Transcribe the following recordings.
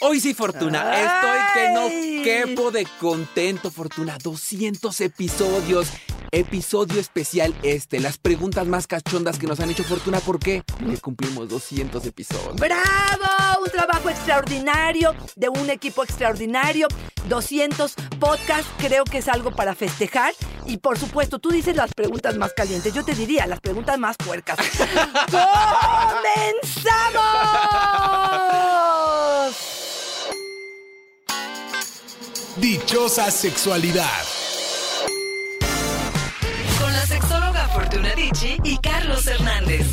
Hoy sí, Fortuna. Estoy que no quepo de contento, Fortuna. 200 episodios. Episodio especial este. Las preguntas más cachondas que nos han hecho Fortuna. ¿Por qué? Porque cumplimos 200 episodios. ¡Bravo! Un trabajo extraordinario de un equipo extraordinario. 200 podcasts, creo que es algo para festejar. Y por supuesto, tú dices las preguntas más calientes. Yo te diría las preguntas más puercas. ¡Comenzamos! Dichosa sexualidad. Con la sexóloga Fortuna Dicci y Carlos Hernández.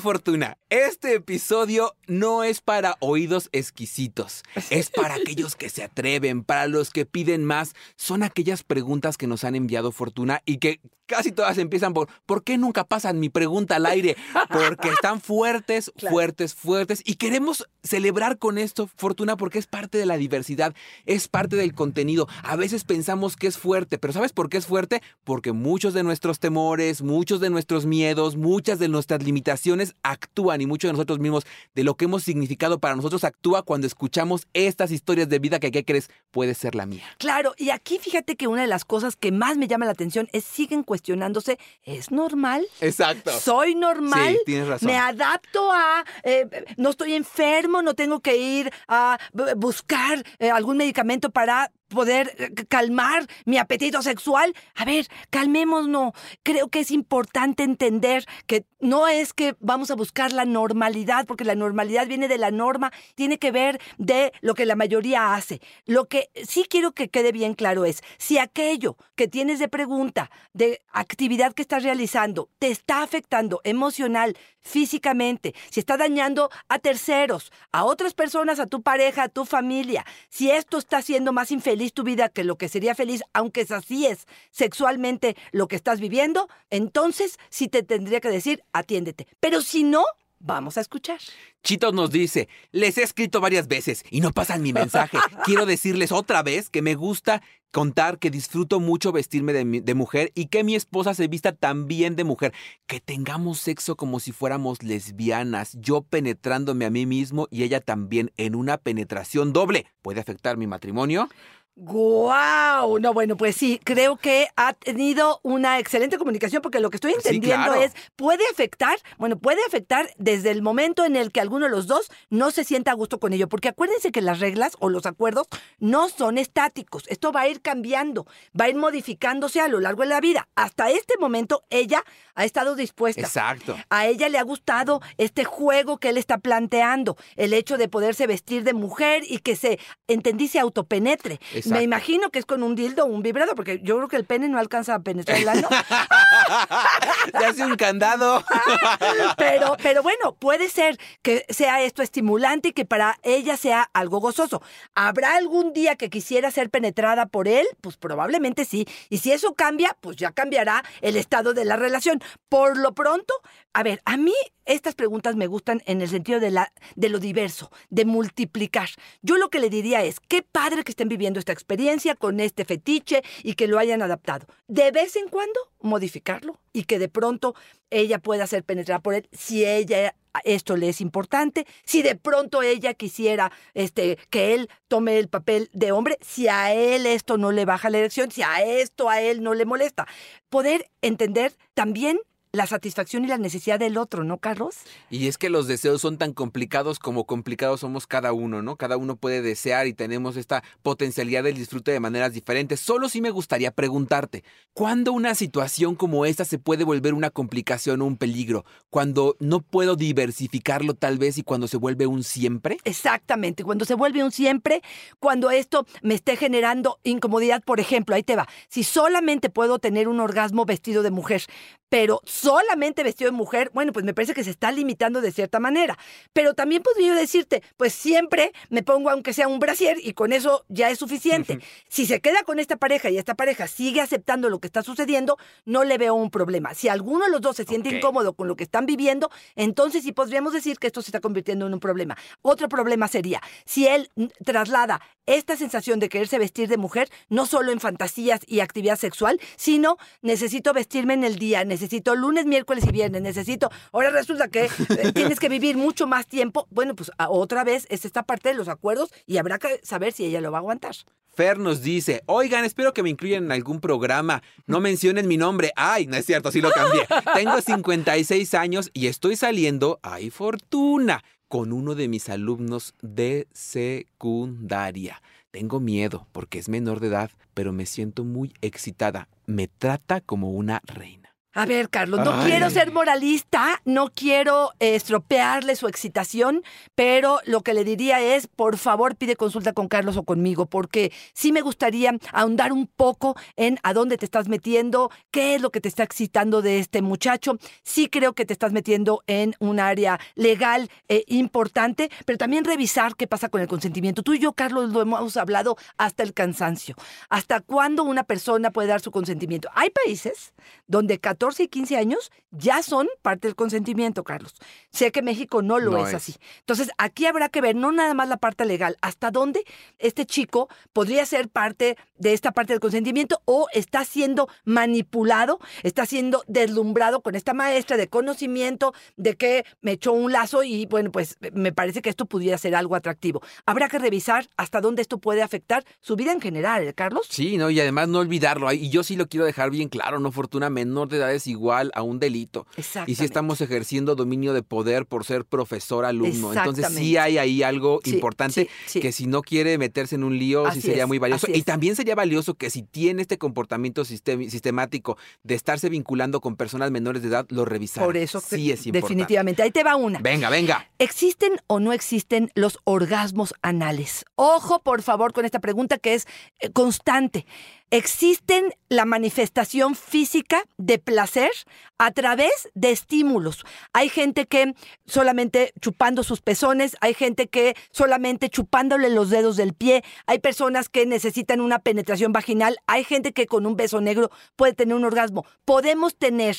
Fortuna. Este episodio no es para oídos exquisitos. Es para aquellos que se atreven, para los que piden más. Son aquellas preguntas que nos han enviado Fortuna y que casi todas empiezan por ¿por qué nunca pasan mi pregunta al aire? Porque están fuertes, Claro. fuertes, fuertes. Y queremos celebrar con esto, Fortuna, porque es parte de la diversidad, es parte del contenido. A veces pensamos que es fuerte, pero ¿sabes por qué es fuerte? Porque muchos de nuestros temores, muchos de nuestros miedos, muchas de nuestras limitaciones actúan y muchos de nosotros mismos, de lo que hemos significado para nosotros, actúa cuando escuchamos estas historias de vida que, ¿qué crees? Puede ser la mía. Claro, y aquí fíjate que una de las cosas que más me llama la atención es siguen cuestionándose, ¿es normal? Exacto. ¿Soy normal? Sí, tienes razón. Me adapto a, eh, no estoy enfermo, no tengo que ir a buscar eh, algún medicamento para poder eh, calmar mi apetito sexual. A ver, calmémonos. Creo que es importante entender que no es que vamos a buscar la normalidad, porque la normalidad viene de la norma, tiene que ver de lo que la mayoría hace. Lo que sí quiero que quede bien claro es, si aquello que tienes de pregunta, de actividad que estás realizando, te está afectando emocional, físicamente, si está dañando a terceros, a otras personas, a tu pareja, a tu familia, si esto está haciendo más infeliz tu vida que lo que sería feliz, aunque es así es sexualmente lo que estás viviendo, entonces sí te tendría que decir, atiéndete. Pero si no, vamos a escuchar. Chitos nos dice, les he escrito varias veces y no pasan mi mensaje. Quiero decirles otra vez que me gusta contar que disfruto mucho vestirme de, de mujer y que mi esposa se vista también de mujer. Que tengamos sexo como si fuéramos lesbianas, yo penetrándome a mí mismo y ella también en una penetración doble. ¿Puede afectar mi matrimonio? ¡Guau! No, bueno, pues sí, creo que ha tenido una excelente comunicación porque lo que estoy Sí, entendiendo claro. es, puede afectar, bueno, puede afectar desde el momento en el que alguno de los dos no se sienta a gusto con ello, porque acuérdense que las reglas o los acuerdos no son estáticos, esto va a ir cambiando, va a ir modificándose a lo largo de la vida. Hasta este momento ella ha estado dispuesta. Exacto. A ella le ha gustado este juego que él está planteando, el hecho de poderse vestir de mujer y que se, entendí, se autopenetre. Exacto. Me imagino que es con un dildo o un vibrador, porque yo creo que el pene no alcanza a penetrar el ano. Se hace un candado. pero, pero bueno, puede ser que sea esto estimulante y que para ella sea algo gozoso. ¿Habrá algún día que quisiera ser penetrada por él? Pues probablemente sí. Y si eso cambia, pues ya cambiará el estado de la relación. Por lo pronto, a ver, a mí estas preguntas me gustan en el sentido de, la, de lo diverso, de multiplicar. Yo lo que le diría es, qué padre que estén viviendo esta experiencia con este fetiche y que lo hayan adaptado. De vez en cuando, modificarlo y que de pronto ella pueda ser penetrada por él si ella esto le es importante, si de pronto ella quisiera este, que él tome el papel de hombre, si a él esto no le baja la erección, si a esto a él no le molesta. Poder entender también la satisfacción y la necesidad del otro, ¿no, Carlos? Y es que los deseos son tan complicados como complicados somos cada uno, ¿no? Cada uno puede desear y tenemos esta potencialidad del disfrute de maneras diferentes. Solo sí me gustaría preguntarte, ¿cuándo una situación como esta se puede volver una complicación o un peligro? ¿Cuando no puedo diversificarlo tal vez y cuando se vuelve un siempre? Exactamente, cuando se vuelve un siempre, cuando esto me esté generando incomodidad, por ejemplo, ahí te va, si solamente puedo tener un orgasmo vestido de mujer, pero solamente vestido de mujer, bueno, pues me parece que se está limitando de cierta manera. Pero también podría yo decirte, pues siempre me pongo aunque sea un brasier y con eso ya es suficiente. si se queda con esta pareja y esta pareja sigue aceptando lo que está sucediendo, no le veo un problema. Si alguno de los dos se siente incómodo con lo que están viviendo, entonces sí podríamos decir que esto se está convirtiendo en un problema. Otro problema sería si él traslada esta sensación de quererse vestir de mujer, no solo en fantasías y actividad sexual, sino necesito vestirme en el día, necesito lunes lunes, miércoles y viernes. Necesito. Ahora resulta que eh, tienes que vivir mucho más tiempo. Bueno, pues otra vez es esta parte de los acuerdos y habrá que saber si ella lo va a aguantar. Fer nos dice, oigan, espero que me incluyan en algún programa. No mencionen mi nombre. Ay, no es cierto, sí lo cambié. Tengo 56 años y estoy saliendo, ay, fortuna, con uno de mis alumnos de secundaria. Tengo miedo porque es menor de edad, pero me siento muy excitada. Me trata como una reina. A ver, Carlos, no Ay. quiero ser moralista, no quiero estropearle su excitación, pero lo que le diría es, por favor, pide consulta con Carlos o conmigo, porque sí me gustaría ahondar un poco en a dónde te estás metiendo, qué es lo que te está excitando de este muchacho. Sí creo que te estás metiendo en un área legal eh, importante, pero también revisar qué pasa con el consentimiento. Tú y yo, Carlos, lo hemos hablado hasta el cansancio. ¿Hasta cuándo una persona puede dar su consentimiento? Hay países donde 14 y 15 años ya son parte del consentimiento, Carlos. Sé que México no lo No es, es. así. Entonces, aquí habrá que ver no nada más la parte legal, hasta dónde este chico podría ser parte de esta parte del consentimiento o está siendo manipulado, está siendo deslumbrado con esta maestra de conocimiento de que me echó un lazo y bueno, pues me parece que esto pudiera ser algo atractivo. Habrá que revisar hasta dónde esto puede afectar su vida en general, ¿eh, Carlos. Sí, ¿no? Y además no olvidarlo. Y yo sí lo quiero dejar bien claro, ¿no? Fortuna menor de edad es igual a un delito. Exacto. Y si estamos ejerciendo dominio de poder por ser profesor-alumno. Entonces sí hay ahí algo Sí, importante sí, que si no quiere meterse en un lío, Así sí sería es, muy valioso. Y también sería valioso que si tiene este comportamiento sistem- sistemático de estarse vinculando con personas menores de edad, lo revisara. Por eso, sí es importante. definitivamente. Ahí te va una. Venga, venga. ¿Existen o no existen los orgasmos anales? Ojo, por favor, con esta pregunta que es eh, constante. ¿Existen la manifestación física de placer a través de estímulos? Hay gente que solamente chupando sus pezones, hay gente que solamente chupándole los dedos del pie, hay personas que necesitan una penetración vaginal, hay gente que con un beso negro puede tener un orgasmo. Podemos tener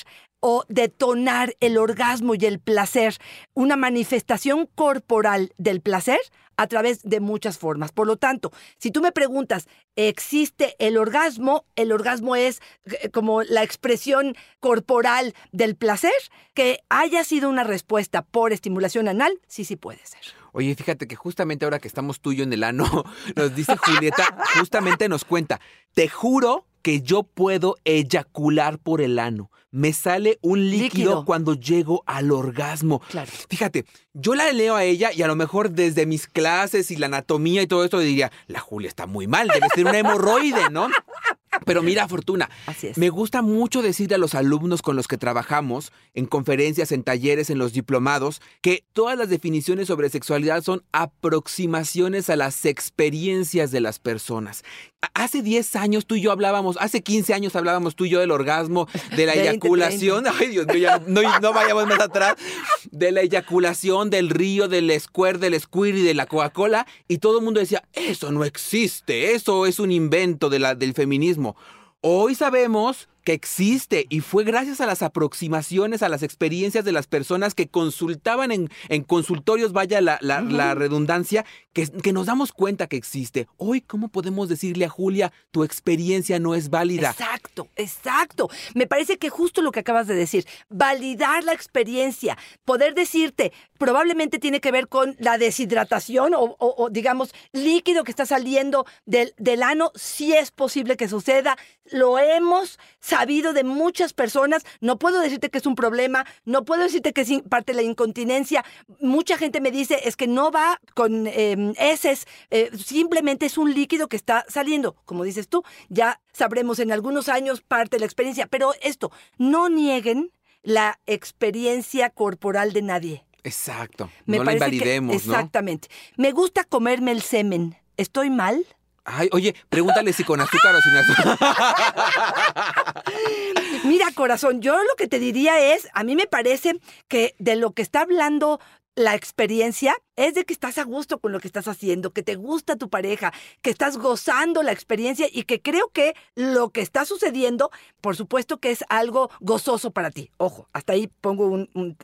o detonar el orgasmo y el placer, una manifestación corporal del placer a través de muchas formas. Por lo tanto, si tú me preguntas, ¿existe el orgasmo? El orgasmo es eh, como la expresión corporal del placer, que haya sido una respuesta por estimulación anal, sí, sí puede ser. Oye, fíjate que justamente ahora que estamos tú en el ano, nos dice Julieta, justamente nos cuenta, te juro que yo puedo eyacular por el ano. Me sale un líquido, Líquido. cuando llego al orgasmo. Claro. Fíjate, yo la leo a ella y a lo mejor desde mis clases y la anatomía y todo esto diría, la Julia está muy mal, debe ser una hemorroide, ¿no? Pero mira, Fortuna, Así es. me gusta mucho decirle a los alumnos con los que trabajamos, en conferencias, en talleres, en los diplomados, que todas las definiciones sobre sexualidad son aproximaciones a las experiencias de las personas. Hace 10 años tú y yo hablábamos, hace 15 años hablábamos tú y yo del orgasmo, de la 20, eyaculación. Ay, Dios mío, ya no, vayamos más atrás. De la eyaculación, del río, del squirt, del squirt y de la Coca-Cola. Y todo el mundo decía, eso no existe, eso es un invento de la, del feminismo. Hoy sabemos que existe y fue gracias a las aproximaciones, a las experiencias de las personas que consultaban en, en consultorios, vaya la, la- la redundancia, que, que nos damos cuenta que existe. Hoy, ¿cómo podemos decirle a Julia, tu experiencia no es válida? Exacto, exacto. Me parece que justo lo que acabas de decir, validar la experiencia, poder decirte, probablemente tiene que ver con la deshidratación o, o- o, digamos, líquido que está saliendo del, del ano, sí es posible que suceda, lo hemos sabido de muchas personas, no puedo decirte que es un problema, no puedo decirte que es parte de la incontinencia, mucha gente me dice, es que no va con eh, heces, eh, simplemente es un líquido que está saliendo, como dices tú, ya sabremos en algunos años parte de la experiencia, pero esto, no nieguen la experiencia corporal de nadie. Exacto. Me no la que- invalidemos, ¿no? Exactamente. Me gusta comerme el semen. ¿Estoy mal? Ay, oye, pregúntale si con azúcar o sin azúcar. Mira, corazón, yo lo que te diría es, a mí me parece que de lo que está hablando la experiencia es de que estás a gusto con lo que estás haciendo, que te gusta tu pareja, que estás gozando la experiencia y que creo que lo que está sucediendo, por supuesto que es algo gozoso para ti. Ojo, hasta ahí pongo un... un-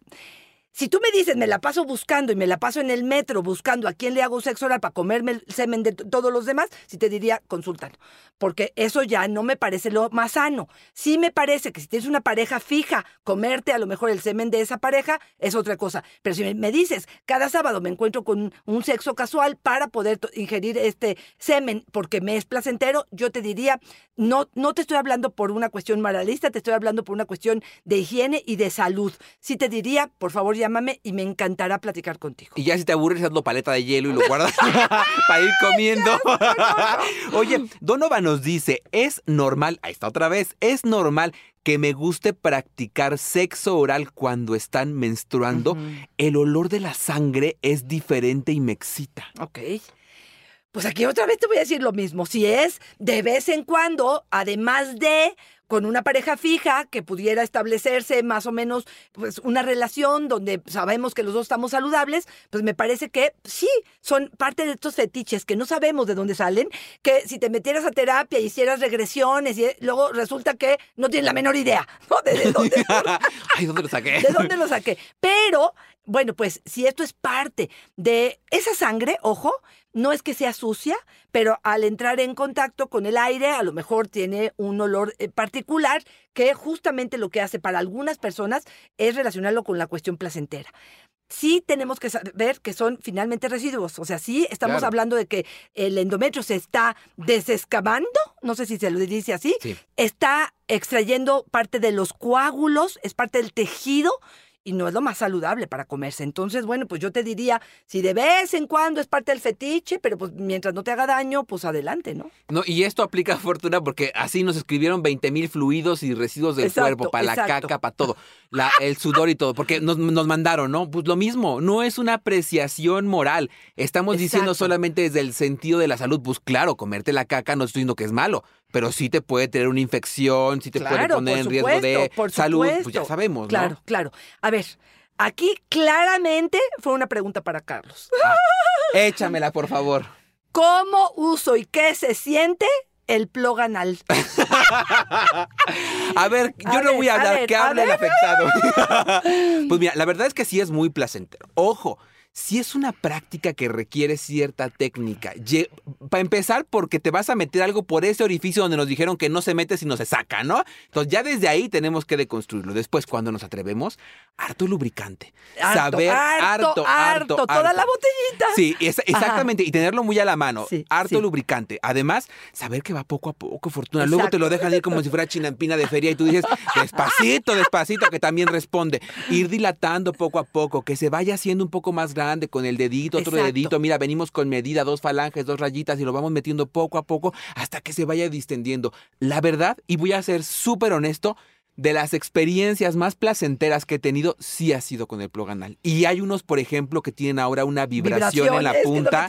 Si tú me dices, me la paso buscando y me la paso en el metro buscando a quién le hago sexo oral para comerme el semen de todos los demás, sí te diría, consúltalo. Porque eso ya no me parece lo más sano. Sí me parece que si tienes una pareja fija, comerte a lo mejor el semen de esa pareja es otra cosa. Pero si me- dices, cada sábado me encuentro con un sexo casual para poder ingerir este semen porque me es placentero, yo te diría, no, no te estoy hablando por una cuestión moralista, te estoy hablando por una cuestión de higiene y de salud. Sí te diría, por favor, llámame y me encantará platicar contigo. Y ya si te aburres, hazlo paleta de hielo y lo guardas para ir comiendo. Oye, Donovan nos dice, es normal, ahí está otra vez, es normal que me guste practicar sexo oral cuando están menstruando. El olor de la sangre es diferente y me excita. Ok. Pues aquí otra vez te voy a decir lo mismo. Si es de vez en cuando, además de con una pareja fija que pudiera establecerse más o menos pues una relación donde sabemos que los dos estamos saludables, pues me parece que sí, son parte de estos fetiches que no sabemos de dónde salen, que si te metieras a terapia y hicieras regresiones y luego resulta que no tienes la menor idea, ¿no? De, de dónde, Ay, ¿dónde lo saqué? ¿De dónde lo saqué? Pero, bueno, pues si esto es parte de esa sangre, ojo, no es que sea sucia, pero al entrar en contacto con el aire, a lo mejor tiene un olor eh, particular que justamente lo que hace para algunas personas es relacionarlo con la cuestión placentera. Sí tenemos que saber que son finalmente residuos, o sea, sí estamos Claro. hablando de que el endometrio se está desescabando, no sé si se lo dice así, Sí. está extrayendo parte de los coágulos, es parte del tejido y no es lo más saludable para comerse. Entonces, bueno, pues yo te diría, si de vez en cuando es parte del fetiche, pero pues mientras no te haga daño, pues adelante, ¿no? No, y esto aplica a Fortuna porque así nos escribieron 20 mil fluidos y residuos del Exacto, cuerpo, para la caca, para todo, la, el sudor y todo, porque nos, nos mandaron, ¿no? Pues lo mismo, no es una apreciación moral. Estamos diciendo solamente desde el sentido de la salud. Pues claro, comerte la caca no estoy diciendo que es malo, pero sí te puede tener una infección, sí te puede Claro, poner en riesgo de por salud, pues ya sabemos, ¿no? Claro, claro. A ver, aquí claramente fue una pregunta para Carlos. Échamela, por favor. ¿Cómo uso y qué se siente el plug anal? A ver, yo A no ver, voy a a hablar, ver, que a hable el afectado. pues mira, la verdad es que sí es muy placentero. Ojo, sí es una práctica que requiere cierta técnica. Para empezar, porque te vas a meter algo por ese orificio donde nos dijeron que no se mete sino se saca, ¿no? Entonces ya desde ahí tenemos que deconstruirlo. Después, cuando nos atrevemos, harto lubricante. Harto, Saber harto, harto, harto, toda la botellita. Sí, es- exactamente. Y tenerlo muy a la mano. Sí, harto sí. lubricante. Además, saber que va poco a poco, Fortuna. Luego te lo dejan ir como si fuera chinampina de feria y tú dices, despacito, despacito, que también responde. Ir dilatando poco a poco, que se vaya haciendo un poco más grande con el dedito, otro Exacto. dedito. Mira, venimos con medida, dos falanges, dos rayitas y lo vamos metiendo poco a poco hasta que se vaya distendiendo. La verdad, y voy a ser súper honesto, de las experiencias más placenteras que he tenido, sí ha sido con el plug anal. Y hay unos, por ejemplo, que tienen ahora una vibración, en la que punta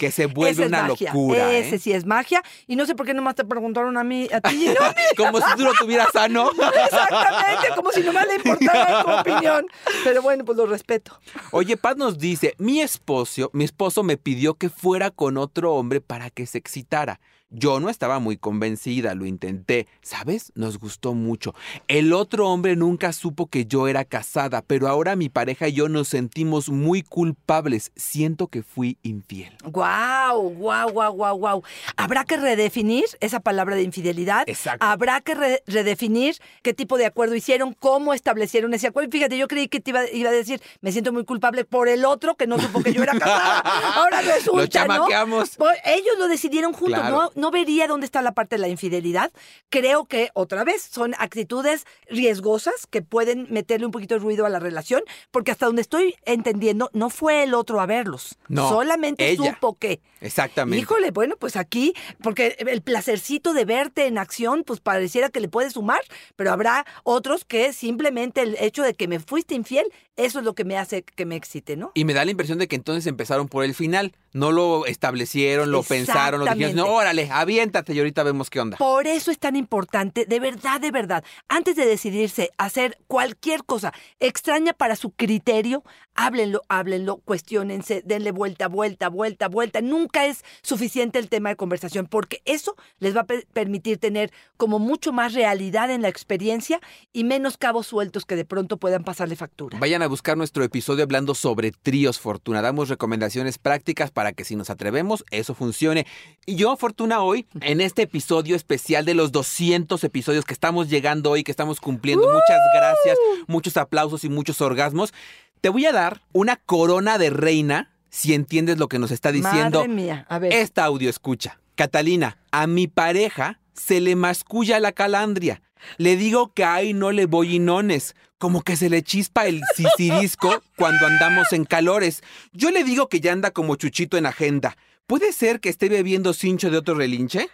que se vuelve una magia. locura. ¿eh? Ese sí es magia. Y no sé por qué nomás te preguntaron a mí, a ti. No, Como si tú lo tuvieras sano. exactamente, como si nomás le importara tu opinión. Pero bueno, pues lo respeto. Oye, Pat nos dice, mi esposo, mi esposo me pidió que fuera con otro hombre para que se excitara. Yo no estaba muy convencida, lo intenté. ¿Sabes? Nos gustó mucho. El otro hombre nunca supo que yo era casada, pero ahora mi pareja y yo nos sentimos muy culpables. Siento que fui infiel. Guau, guau, guau, guau, guau. Habrá que redefinir esa palabra de infidelidad. Exacto. Habrá que re- redefinir qué tipo de acuerdo hicieron, cómo establecieron ese acuerdo. Fíjate, yo creí que te iba, iba a decir, me siento muy culpable por el otro que no supo que yo era casada. Ahora resulta, Lo ¿no? Pues ellos lo decidieron juntos. Claro. No, no vería dónde está la parte de la infidelidad. Creo que, otra vez, son actitudes riesgosas que pueden meterle un poquito de ruido a la relación, porque hasta donde estoy entendiendo, no fue el otro a verlos. No, Solamente ella. supo que. Exactamente. Híjole, bueno, pues aquí, porque el placercito de verte en acción, pues pareciera que le puede sumar, pero habrá otros que simplemente el hecho de que me fuiste infiel, eso es lo que me hace que me excite, ¿no? Y me da la impresión de que entonces empezaron por el final. No lo establecieron, lo pensaron, lo dijeron, no, órale, aviéntate y ahorita vemos qué onda. Por eso es tan importante, de verdad, de verdad, antes de decidirse a hacer cualquier cosa extraña para su criterio, háblenlo, háblenlo, cuestionense, denle vuelta, vuelta, vuelta, vuelta. Nunca es suficiente el tema de conversación, porque eso les va a pe- permitir tener como mucho más realidad en la experiencia y menos cabos sueltos que de pronto puedan pasarle factura. Vayan a buscar nuestro episodio hablando sobre tríos, Fortuna. Damos recomendaciones prácticas para que si nos atrevemos, eso funcione. Y yo, Fortuna, hoy, en este episodio especial de los 200 episodios que estamos llegando hoy, que estamos cumpliendo, muchas gracias, muchos aplausos y muchos orgasmos, te voy a dar una corona de reina, si entiendes lo que nos está diciendo Madre mía, a ver. esta audio escucha. Catalina, a mi pareja se le masculla la calandria. Le digo que ahí no le voy inones, como que se le chispa el sisirisco cuando andamos en calores. Yo le digo que ya anda como chuchito en agenda. ¿Puede ser que esté bebiendo cincho de otro relinche?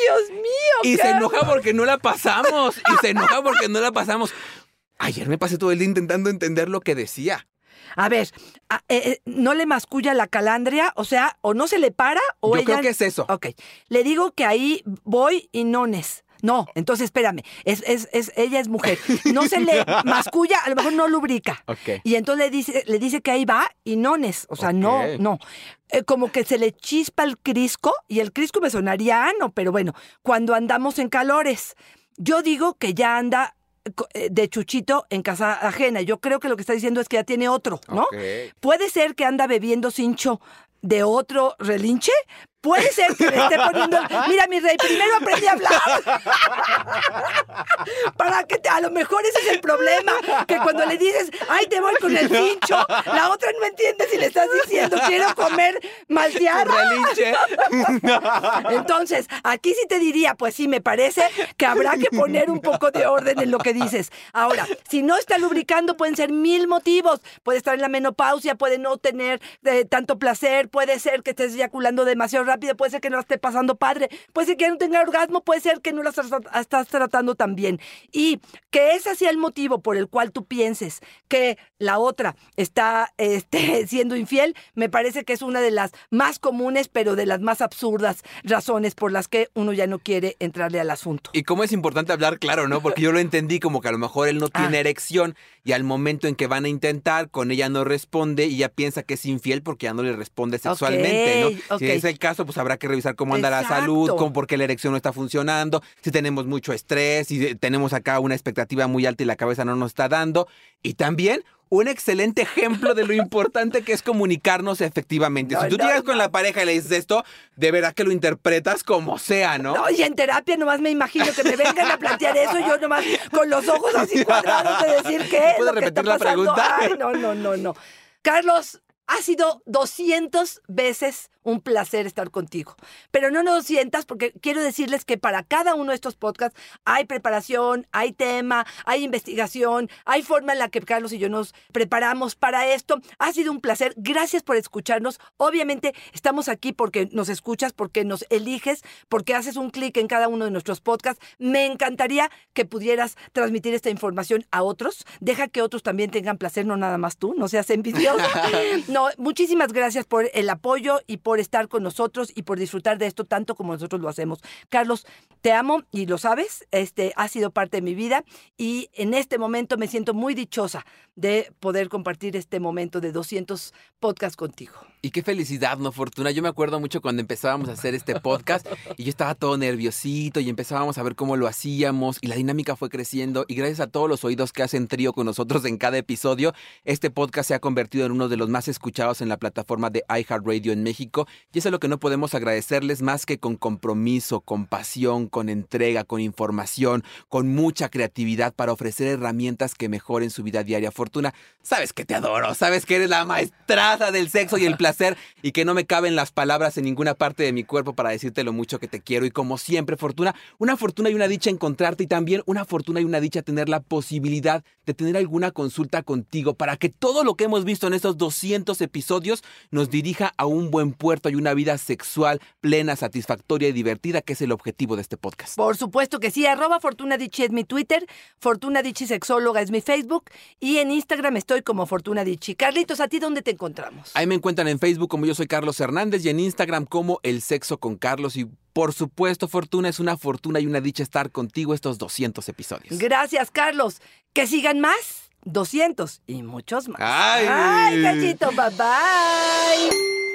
Dios mío. Y se enoja porque no la pasamos. Y se enoja porque no la pasamos. Ayer me pasé todo el día intentando entender lo que decía. A ver, a- eh, eh, no le masculla la calandria, o sea, o no se le para o Yo ella... creo que es eso. Ok, le digo que ahí voy y nones. No, entonces espérame, es, es, es, ella es mujer. No se le masculla, a lo mejor no lubrica. Ok. Y entonces le dice, le dice que ahí va y nones. O sea, no, no. Eh, como que se le chispa el crisco, y el crisco me sonaría ano, pero bueno, cuando andamos en calores. Yo digo que ya anda de chuchito en casa ajena. Yo creo que lo que está diciendo es que ya tiene otro, ¿no? Puede ser que anda bebiendo cincho de otro relinche. Puede ser que le esté poniendo. Mira, mi rey, primero aprendí a hablar. Para que te- a lo mejor ese es el problema. Que cuando le dices, ay, te voy con el cincho, la otra no entiende si le estás diciendo, quiero comer malteada. Entonces, aquí sí te diría, pues sí, me parece que habrá que poner un poco de orden en lo que dices. Ahora, si no está lubricando, pueden ser mil motivos. Puede estar en la menopausia, puede no tener eh, tanto placer, puede ser que estés eyaculando demasiado rápido, puede ser que no la esté pasando padre, puede ser que no tenga orgasmo, puede ser que no la estás, estás tratando tan bien. Y que ese sea el motivo por el cual tú pienses que la otra está este, siendo infiel, me parece que es una de las más comunes, pero de las más absurdas razones por las que uno ya no quiere entrarle al asunto. Y cómo es importante hablar claro, ¿no? Porque yo lo entendí como que a lo mejor él no tiene Ah. erección y al momento en que van a intentar, con ella no responde y ella piensa que es infiel porque ya no le responde sexualmente, ¿no? Si es el caso, pues habrá que revisar cómo anda la salud, cómo, por qué la erección no está funcionando, si tenemos mucho estrés, si tenemos acá una expectativa muy alta y la cabeza no nos está dando. Y también un excelente ejemplo de lo importante que es comunicarnos efectivamente. No, si tú no, llegas no. con la pareja y le dices esto, de verdad que lo interpretas como sea, ¿no? No, y en terapia nomás me imagino que me vengan a plantear eso, yo nomás con los ojos así cuadrados de decir qué es ¿Puedes lo que está repetir la pasando. pregunta? Ay, no, no, no, no. Carlos, ha sido 200 veces un placer estar contigo. Pero no 200 porque quiero decirles que para cada uno de estos podcasts hay preparación, hay tema, hay investigación, hay forma en la que Carlos y yo nos preparamos para esto. Ha sido un placer. Gracias por escucharnos. Obviamente estamos aquí porque nos escuchas, porque nos eliges, porque haces un clic en cada uno de nuestros podcasts. Me encantaría que pudieras transmitir esta información a otros. Deja que otros también tengan placer, no nada más tú, no seas envidioso. No, muchísimas gracias por el apoyo y por estar con nosotros y por disfrutar de esto tanto como nosotros lo hacemos. Carlos, te amo y lo sabes, este ha sido parte de mi vida y en este momento me siento muy dichosa de poder compartir este momento de 200 podcasts contigo. Y qué felicidad, ¿no, Fortuna? Yo me acuerdo mucho cuando empezábamos a hacer este podcast y yo estaba todo nerviosito y empezábamos a ver cómo lo hacíamos y la dinámica fue creciendo y gracias a todos los oídos que hacen trío con nosotros en cada episodio, este podcast se ha convertido en uno de los más escuchados en la plataforma de iHeartRadio en México y eso es lo que no podemos agradecerles más que con compromiso, con pasión, con entrega, con información, con mucha creatividad para ofrecer herramientas que mejoren su vida diaria. Sabes que te adoro, sabes que eres la maestraza del sexo y el placer y que no me caben las palabras en ninguna parte de mi cuerpo para decirte lo mucho que te quiero. Y como siempre, Fortuna, una fortuna y una dicha encontrarte y también una fortuna y una dicha tener la posibilidad de tener alguna consulta contigo para que todo lo que hemos visto en estos 200 episodios nos dirija a un buen puerto y una vida sexual plena, satisfactoria y divertida, que es el objetivo de este podcast. Por supuesto que sí, arroba Fortuna es mi Twitter, Fortuna Dicci Sexóloga es mi Facebook y en Instagram estoy como Fortuna Dicci. Carlitos, ¿a ti dónde te encontramos? Ahí me encuentran en Facebook como yo soy Carlos Hernández y en Instagram como El Sexo con Carlos y por supuesto, Fortuna, es una fortuna y una dicha estar contigo estos 200 episodios. Gracias, Carlos. Que sigan más, 200 y muchos más. Ay. Ay, cachito, bye bye.